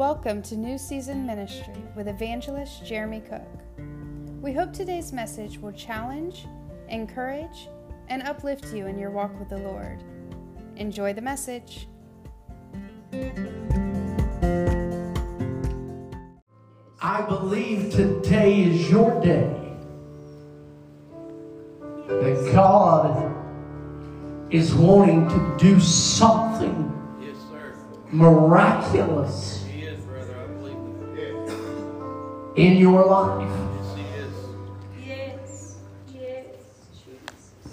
Welcome to New Season Ministry with evangelist Jeremy Cook. We hope today's message will challenge, encourage, and uplift you in your walk with the Lord. Enjoy the message. I believe today is your day. That God is wanting to do something Yes, sir. miraculous in your life.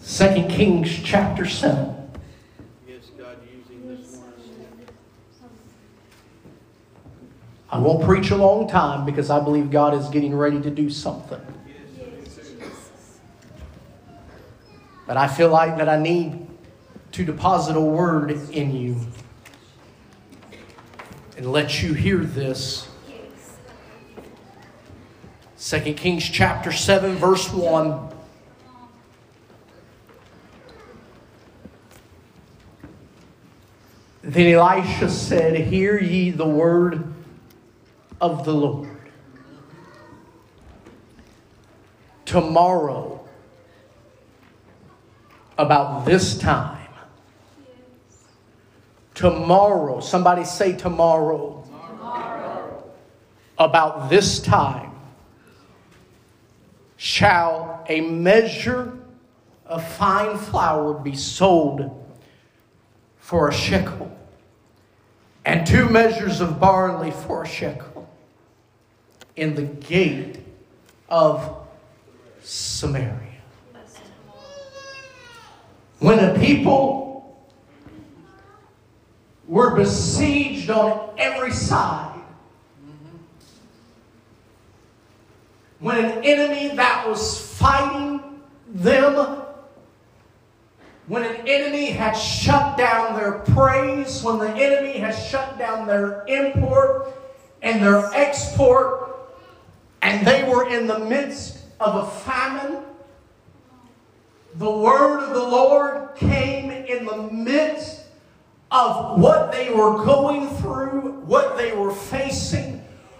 Second Kings chapter 7. Yes, God using this morning. I won't preach a long time because I believe God is getting ready to do something. But I feel like that I need to deposit a word in you and let you hear this. Yes. 2 Kings chapter 7, verse 1. Then Elisha said, Hear ye the word of the Lord. Tomorrow, about this time, tomorrow, somebody say tomorrow, about this time, shall a measure of fine flour be sold for a shekel, and two measures of barley for a shekel in the gate of Samaria. When the people were besieged on every side, when an enemy that was fighting them, when an enemy had shut down their praise, when the enemy had shut down their import and their export, and they were in the midst of a famine, the word of the Lord came in the midst of what they were going through, what they were facing,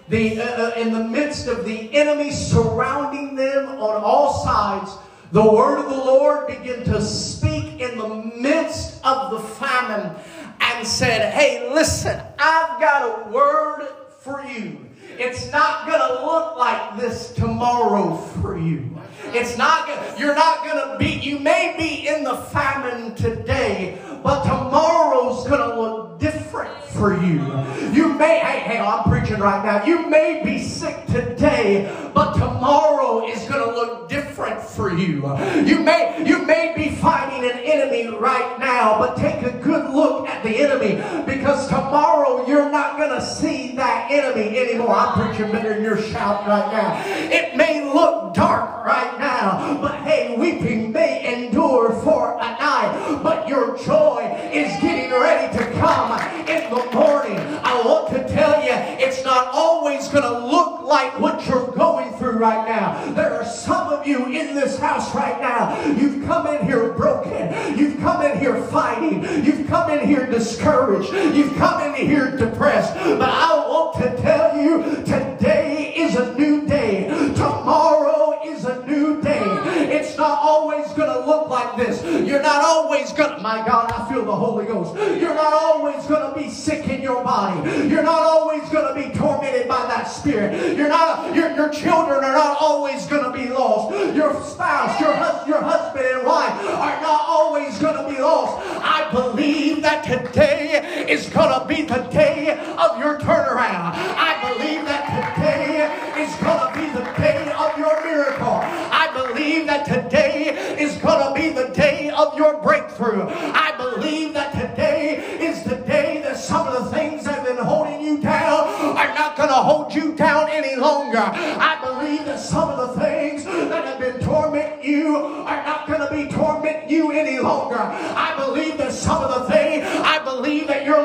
the, uh, uh, in the midst of the enemy surrounding them on all sides. The word of the Lord began to speak in the midst of the famine and said, Hey, listen, I've got a word for you. It's not going to look like this tomorrow for you. It's not you're not going to be, you may be in the famine today, but tomorrow's going to look different for you. You may, hey, hey, I'm preaching right now. You may be sick today, but tomorrow is going to look different for you. You may, you may be fighting an enemy right now, but take a good look at the enemy because tomorrow you're not going to see that enemy anymore. I'm preaching better than your shout right now. It may look dark right now, but hey, weeping you in this house right now. You've come in here broken. You've come in here fighting. You've come in here discouraged. You've come in here depressed. But I want to tell you, today is a new day. Tomorrow is a new day. It's not always going to look like this. You're not always going to, my God, I feel the Holy Ghost. You're not always going to be sick in your body. You're not always going to be tormented by that spirit. You're not, your, your children are not always going to be lost. Your spouse, your, your husband and wife are not always going to be lost. I believe that today is going to be the day of your turnaround. I believe that today is going to be the day of your miracle. I believe that today is going to be the day of your breakthrough. I believe that today is the day that some of the things that have been holding you down are not going to hold you down any longer. I believe that some of the things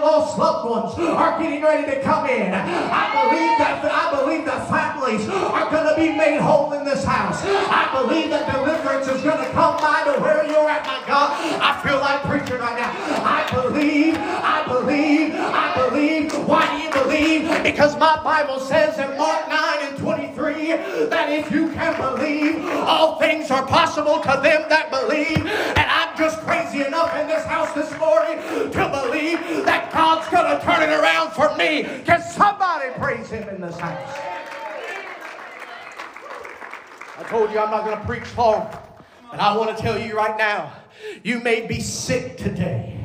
lost loved ones are getting ready to come in. I believe that I believe that families are going to be made whole in this house. I believe that deliverance is going to come by to where you're at, my God. I feel like preaching right now. I believe, I believe, I believe. Why do you believe? Because my Bible says in Mark 9 and 23 that if you can believe, all things are possible to them that believe. And just crazy enough in this house this morning to believe that God's going to turn it around for me. Can somebody praise Him in this house? I told you I'm not going to preach long, but I want to tell you right now you may be sick today.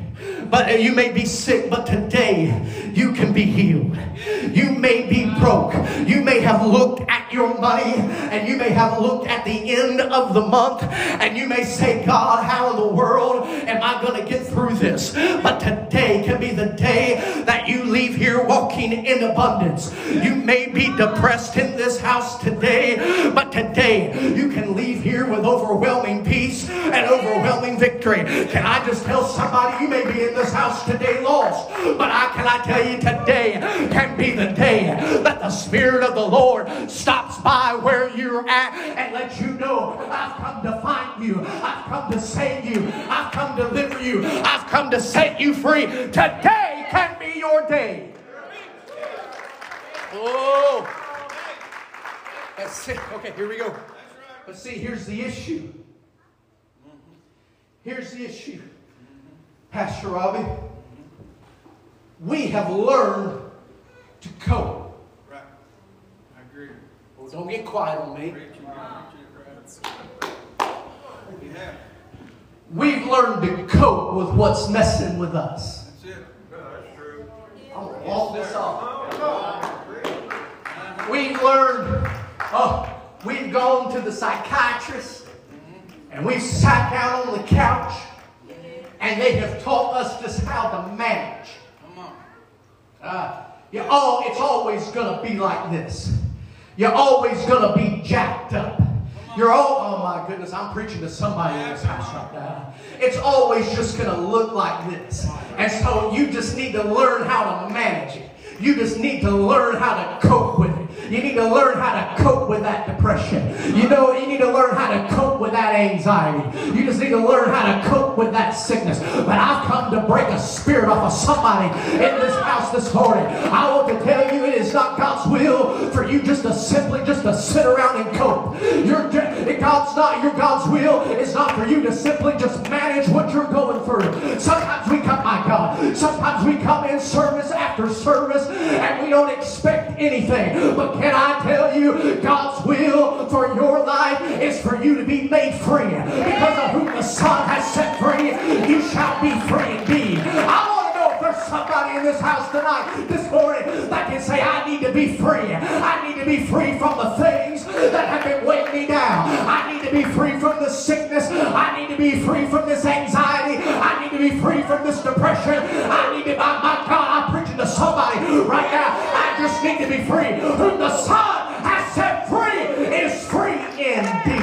But you may be sick, but today you can be healed. You may be broke. You may have looked at your money and you may have looked at the end of the month and you may say, God, how in the world am I going to get through this? But today can be the day that you leave here walking in abundance. You may be depressed in this house today, but today you can leave here with overwhelming peace and overwhelming victory. Can I just tell somebody you may be in this house today lost, but I can I tell you today can be the day that the Spirit of the Lord stops by where you're at and lets you know I've come to find you, I've come to save you, I've come to deliver you, I've come to set you free. Today can be your day. Oh. Let's see. Okay, here we go. But see, here's the issue. Here's the issue. Pastor Robbie, we have learned to cope. Right. I agree. Oh, don't get quiet on me. Preach it, preach it, right. We have. We've learned to cope with what's messing with us. That's it. That's true. I'm going to walk this off. We've learned, oh, we've gone to the psychiatrist and we've sat down on the couch and they have taught us just how to manage. Come on. Uh, you all, it's always going to be like this. You're always going to be jacked up. You're all, oh my goodness, I'm preaching to somebody in this house right now. It's always just going to look like this. And so you just need to learn how to manage it. You just need to learn how to cope with it. You need to learn how to cope with that depression. You know, you need to learn how to cope with that anxiety. You just need to learn how to cope with that sickness. But I've come to break a spirit off of somebody in this house this morning. I want to tell you it is not God's will for you just to simply just to sit around and cope. God's not your God's will is not for you to simply just manage what you're going through. Sometimes we come, my God, sometimes we come in service after service and we don't expect anything. But can I tell you, God's will for your life is for you to be made free. Because of whom the Son has set free, you shall be free indeed. I somebody in this house tonight, this morning, that can say, I need to be free. I need to be free from the things that have been weighing me down. I need to be free from the sickness. I need to be free from this anxiety. I need to be free from this depression. I need to, my, my God, I'm preaching to somebody right now. I just need to be free. Whom the Son has set free is free indeed.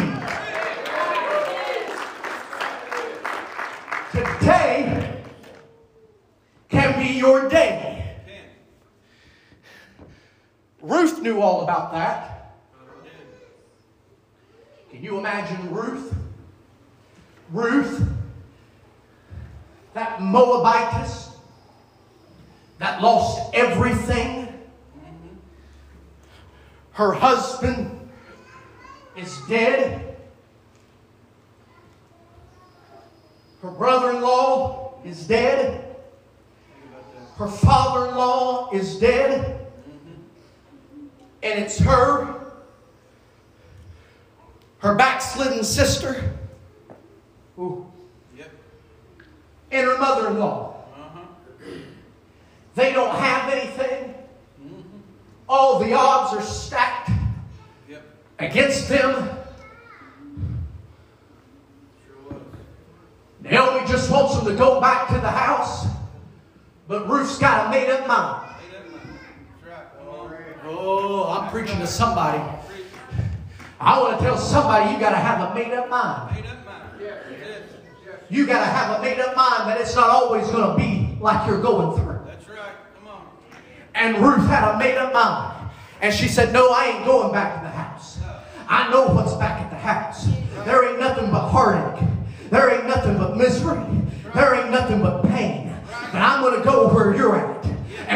Knew all about that. Can you imagine Ruth? Ruth, that Moabitess that lost everything. Her husband is dead. Her brother in law is dead. Her father in law is dead. And it's her, her backslidden sister, ooh, Yep. and her mother in law. Uh-huh. They don't have anything. All the odds are stacked Yep. against them. Sure was. Naomi just wants them to go back to the house. But Ruth's got a made up mind. Hey, that man. That's right. Come on. Oh, I'm preaching to somebody. I want to tell somebody you got to have a made up mind. Hey, that man. That's it. You got to have a made up mind that it's not always going to be like you're going through. That's right. Come on. And Ruth had a made up mind. And she said, No, I ain't going back to the house. I know what's back at the house. There ain't nothing but heartache. There ain't nothing but misery. There ain't nothing but pain. But I'm going to go where you're at.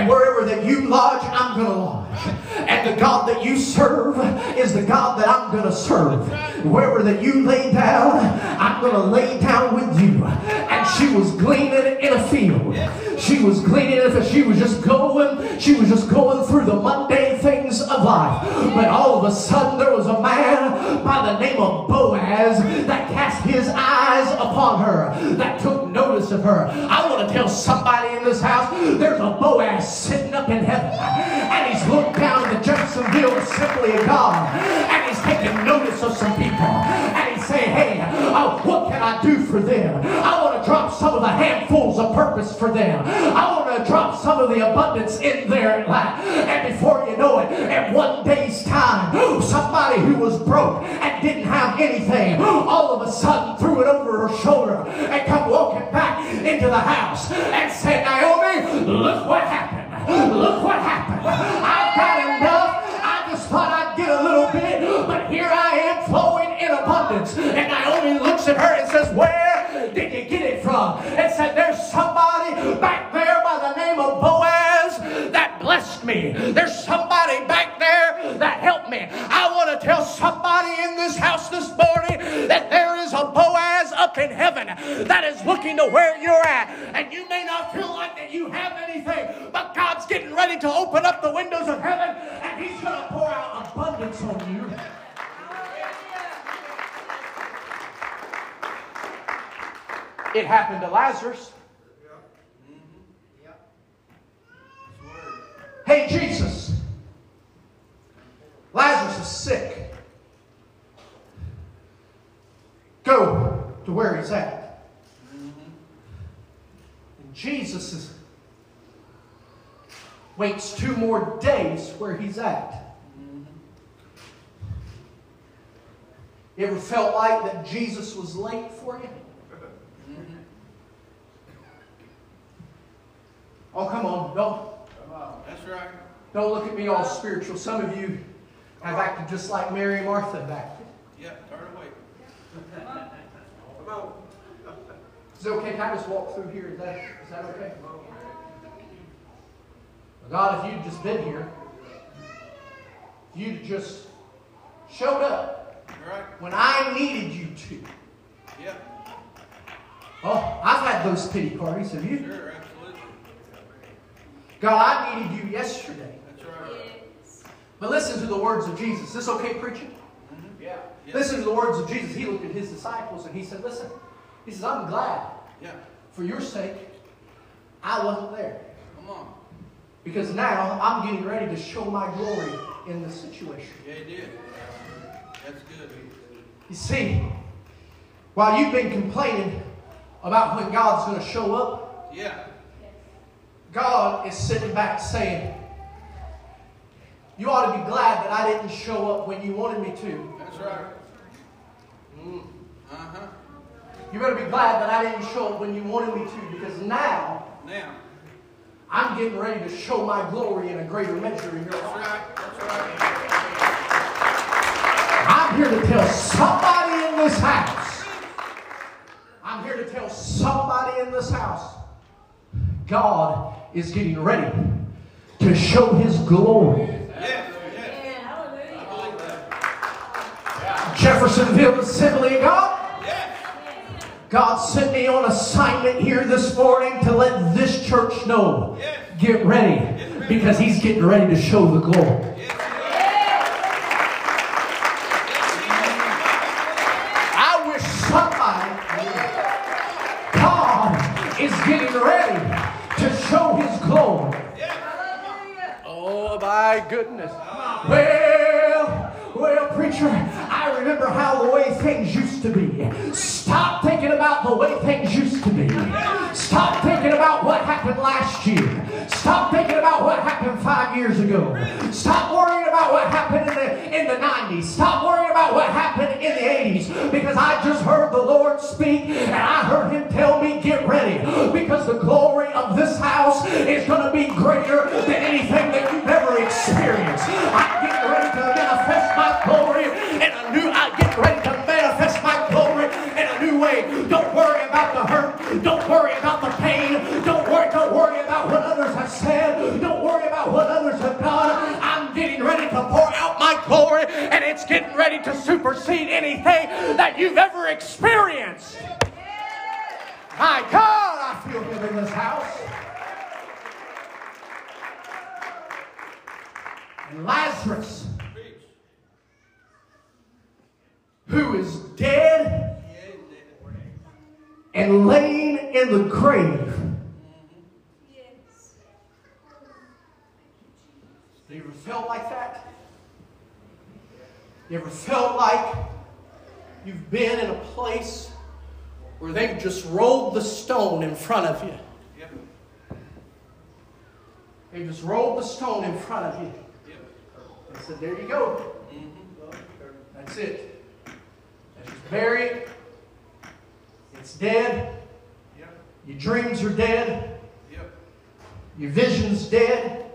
And wherever that you lodge, I'm going to lodge. And the God that you serve is the God that I'm going to serve. Wherever that you lay down, I'm going to lay down with you. And she was gleaning in a field. She was gleaning if she was just going, she was just going through the mundane things of life. But all of a sudden there was a man by the name of Boaz that cast his eyes upon her, that took notice of her. I want to tell somebody in this house there's a Boaz sitting up in heaven, and he's looked down the Jeffersonville Assembly of God, and he's taking notice of some people, and he's saying, Hey, uh, what can I do for them? I want to drop some of the handfuls of purpose for them. I want to drop some of the abundance in their life. And before you know it, in one day's time, somebody who was broke and didn't have anything, all of a sudden threw it over her shoulder and come walking back into the house and said, Naomi, look what happened. Did you get it from? And said, There's somebody back there by the name of Boaz that blessed me. There's somebody back there that helped me. I want to tell somebody in this house this morning that there is a Boaz up in heaven that is looking to where you're at. And you may not feel like that you have anything, but God's getting ready to open up the windows of heaven and He's going to pour out abundance on you. It happened to Lazarus. Hey, Jesus. Lazarus is sick. Go to where he's at. And Jesus is, waits two more days where he's at. Ever felt like that Jesus was late for you? Oh, come on. Don't, Come on. That's right. don't look at me all spiritual. Some of you have acted just like Mary and Martha acted. Yeah, turn away. Is it okay? Can I just walk through here? Is that, is that okay? God, if you'd just been here, if you'd just showed up Right? when I needed you to. Yeah, Oh, I've had those pity parties. Have you? sure, absolutely. God, I needed you yesterday. That's right. But listen to the words of Jesus. Is this okay, preaching? Mm-hmm. Yeah. Yeah. Listen to the words of Jesus. He looked at his disciples and he said, Listen, he says, I'm glad Yeah. for your sake I wasn't there. Come on. Because now I'm getting ready to show my glory in this situation. Yeah, he did. That's good. You see, while you've been complaining about when God's going to show up, Yeah. God is sitting back saying, You ought to be glad that I didn't show up when you wanted me to. That's right. Uh-huh. You better be glad that I didn't show up when you wanted me to because now Now. I'm getting ready to show my glory in a greater measure in your That's right. That's right. I'm here to tell somebody in this house. I'm here to tell somebody in this house. God is getting ready to show his glory. Yes. Yes. I like that. Jeffersonville Assembly of God. God sent me on assignment here this morning to let this church know. Get ready because he's getting ready to show the glory. My goodness. Well, well, preacher, I remember how the way things used to be. Stop thinking about the way things used to be. Stop thinking about what happened last year. Stop thinking about what happened five years ago. Stop worrying about what happened in the in the 90s. Stop worrying about what happened in the 80s. Because I just heard the Lord speak and I heard him tell me, get ready. Because the glory of this house is going to be greater than anything that you've to pour out my glory and it's getting ready to supersede anything that you've ever experienced. My God, I feel him in this house. And Lazarus, who is dead and laying in the grave. Yes. You ever felt like that? You ever felt like you've been in a place where they've just rolled the stone in front of you? They just rolled the stone in front of you. They said, There you go. That's it. Let's just bury it. It's dead. Your dreams are dead. Your vision's dead.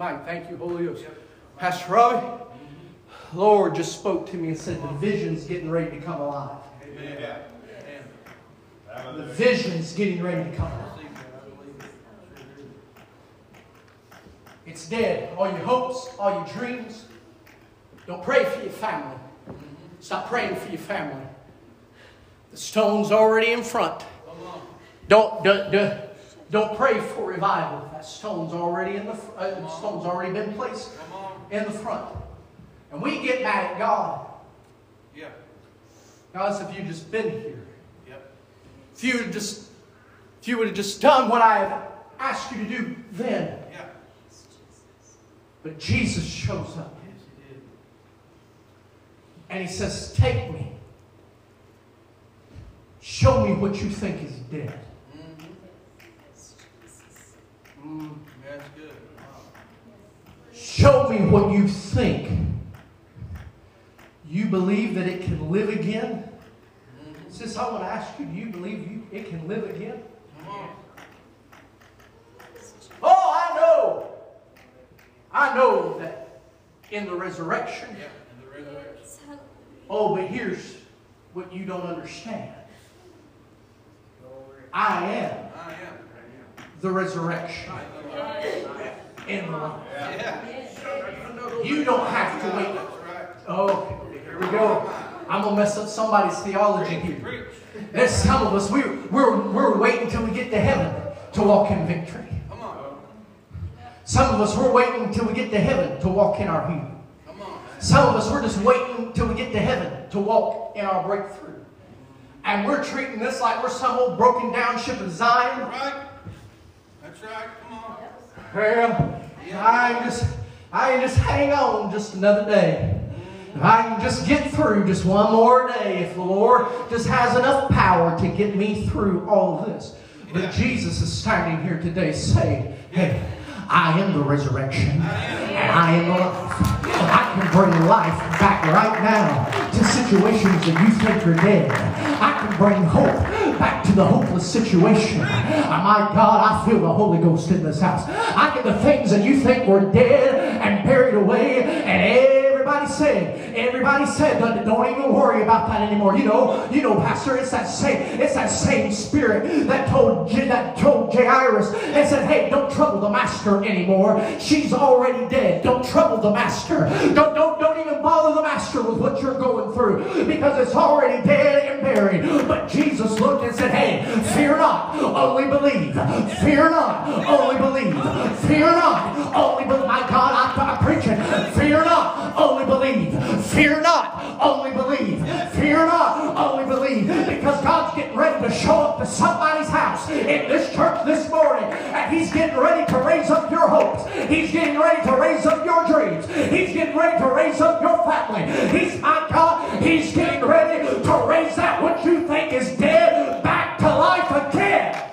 Mike, thank you, Holy Ghost. Pastor Robbie, Lord just spoke to me and said the vision's getting ready to come alive. The vision's getting ready to come alive. It's dead. All your hopes, all your dreams. Don't pray for your family. Stop praying for your family. The stone's already in front. Don't, don't, don't, don't pray for revival. That stone's already in the uh, stone's already been placed in the front. And we get mad at God. Yeah. God said, if you just been here, if you would just, if you would have just done what I have asked you to do then. Yeah. But Jesus shows up. And he says, Take me. Show me what you think is dead. Mm. That's good. Show me what you think. You believe that it can live again? Sis, I want to ask you, do you believe you, it can live again? Oh, I know. I know that in the resurrection. Yeah, and the resurrection. Oh, but here's what you don't understand. I am I am. The resurrection the life. You don't have to wait. Oh, here we go. I'm gonna mess up somebody's theology here. There's some of us, we're, we're, we're waiting till we get to heaven to walk in victory. Come on. Some of us, we're waiting till we get to heaven to walk in our healing. Come on. Some of us, we're just waiting till we get to heaven to walk in our breakthrough. And we're treating this like we're some old broken down ship of Zion. Right. That's right. Come on. Well, I can just, I can just hang on just another day. If I can just get through just one more day, if the Lord just has enough power to get me through all of this. But Yeah. Jesus is standing here today saying, Hey, I am the resurrection, and I am the life. I can bring life back right now to situations that you think are dead. I can bring hope back to the hopeless situation. Oh, my God, I feel the Holy Ghost in this house. I get the things that you think were dead and buried away, and everybody said, everybody said, don't, even worry about that anymore. You know, you know, Pastor, it's that same, it's that same spirit that told that told Jairus and said, Hey, don't trouble the master anymore. She's already dead. Don't trouble the master. Don't don't don't even bother the master with what you're going through because it's already dead and buried. But Jesus looked and said, Hey, fear not, only believe. Fear not, only believe. Fear not, only believe. My God, I, I'm preaching. Fear not, only believe. Fear not, only believe. Fear not, only believe. Because God's getting ready to show up to somebody's house in this church this morning. And He's getting ready to raise up your hopes. He's getting ready to raise up your dreams. He's getting ready to raise up your family. He's, my God, He's getting ready to raise that what you think is dead back to life again.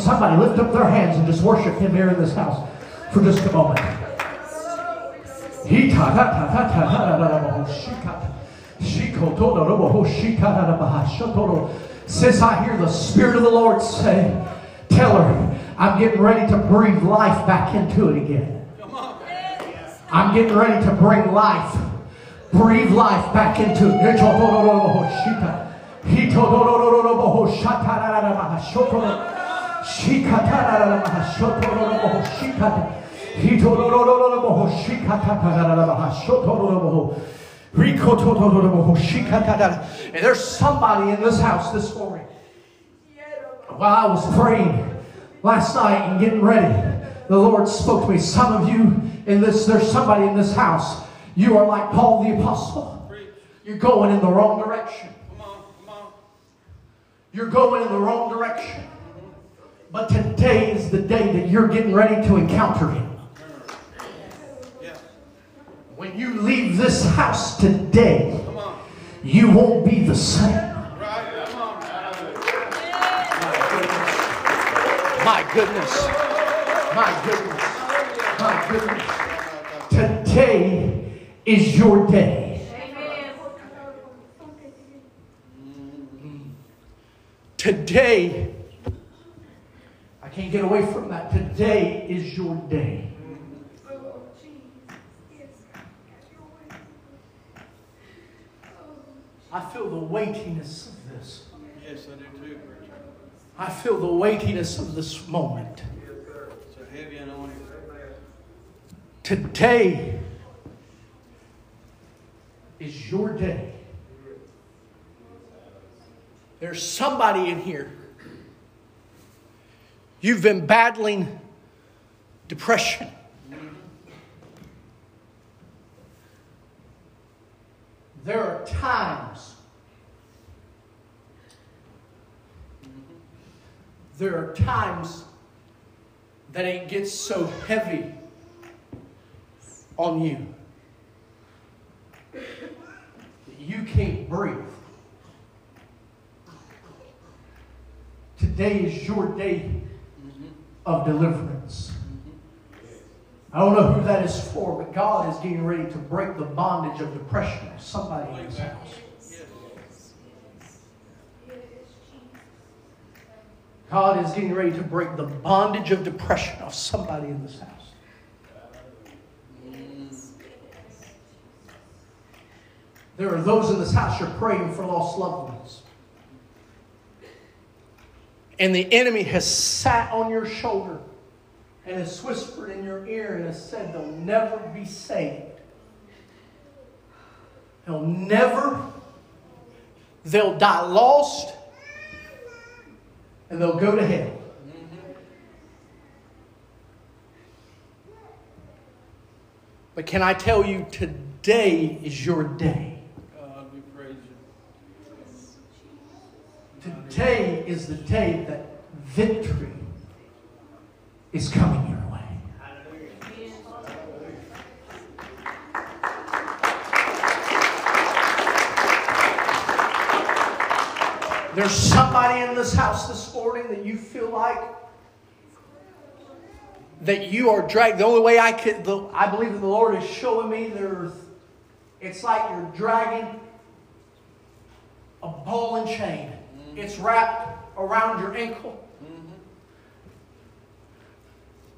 Somebody lift up their hands and just worship him here in this house for just a moment. He since I hear the Spirit of the Lord say, tell her, I'm getting ready to breathe life back into it again. I'm getting ready to bring life, breathe life back into it. And there's somebody in this house this morning. While I was praying last night and getting ready, the Lord spoke to me. Some of you in this, there's somebody in this house. You are like Paul the Apostle. You're going in the wrong direction. You're going in the wrong direction. But today is the day that you're getting ready to encounter Him. Yeah. When you leave this house today, you won't be the same. Right. Come on. My goodness. My goodness. My goodness. Today is your day. Today, I can't get away from that. Today is your day. I feel the weightiness of this. Yes, I do too, preacher. I feel the weightiness of this moment. It's a heavy anointing. Today is your day. There's somebody in here. You've been battling depression. Mm-hmm. There are times, there are times that it gets so heavy on you that you can't breathe. Today is your day of deliverance. I don't know who that is for, but God is getting ready to break the bondage of depression of somebody in this house. God is getting ready to break the bondage of depression of somebody in this house. There are those in this house you're praying for lost loved ones. And the enemy has sat on your shoulder and has whispered in your ear and has said they'll never be saved. They'll never, they'll die lost and they'll go to hell. But can I tell you, today is your day. God, we praise you. Today is the day that victory is coming your way. There's somebody in this house this morning that you feel like that you are dragged. The only way I could, the, I believe that the Lord is showing me there's, it's like you're dragging a ball and chain. Mm-hmm. It's wrapped around your ankle. Mm-hmm.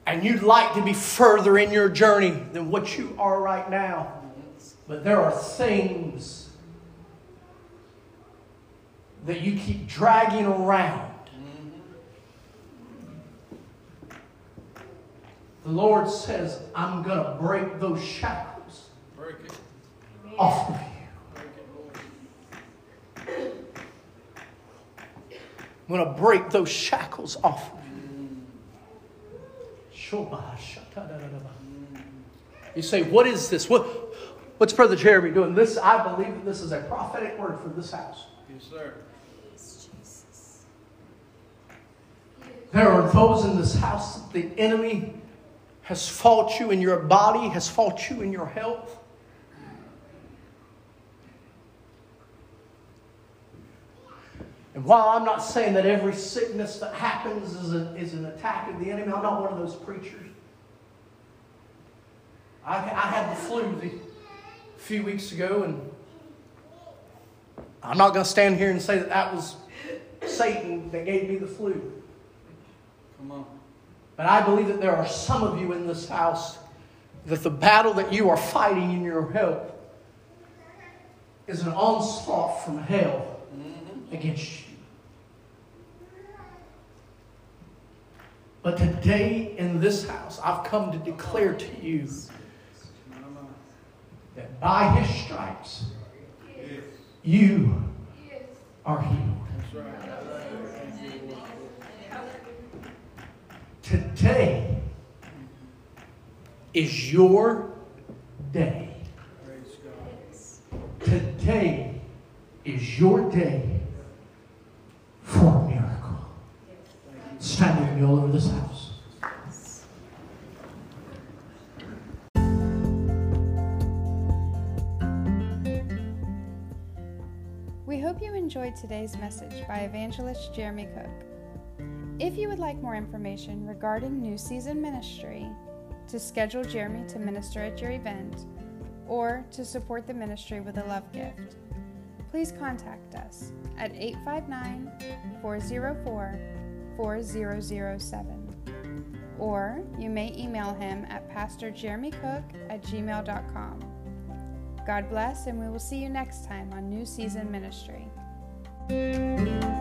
And you'd like to be further in your journey than what you are right now. Mm-hmm. But there are things that you keep dragging around. The Lord says, I'm going to break those shackles Break it. off of you. It, I'm going to break those shackles off of you. You say, what is this? What, what's Brother Jeremy doing? This, I believe that this is a prophetic word for this house. Yes, sir. There are those in this house that the enemy has fought you in your body, has fought you in your health. And while I'm not saying that every sickness that happens is, a, is an attack of the enemy, I'm not one of those preachers. I, I had the flu a few weeks ago, and I'm not going to stand here and say that that was Satan that gave me the flu. Come on. But I believe that there are some of you in this house that the battle that you are fighting in your health is an onslaught from hell mm-hmm. against you. But today in this house, I've come to declare to you that by his stripes, you are healed. Today is your day. Today is your day for a miracle. Stand with me all over this house. Today's message by evangelist Jeremy Cook. If you would like more information regarding New Season Ministry, to schedule Jeremy to minister at your event, or to support the ministry with a love gift, please contact us at 859 404 4007. Or you may email him at pastorjeremycook at gmail.com. God bless, and we will see you next time on New Season Ministry. Música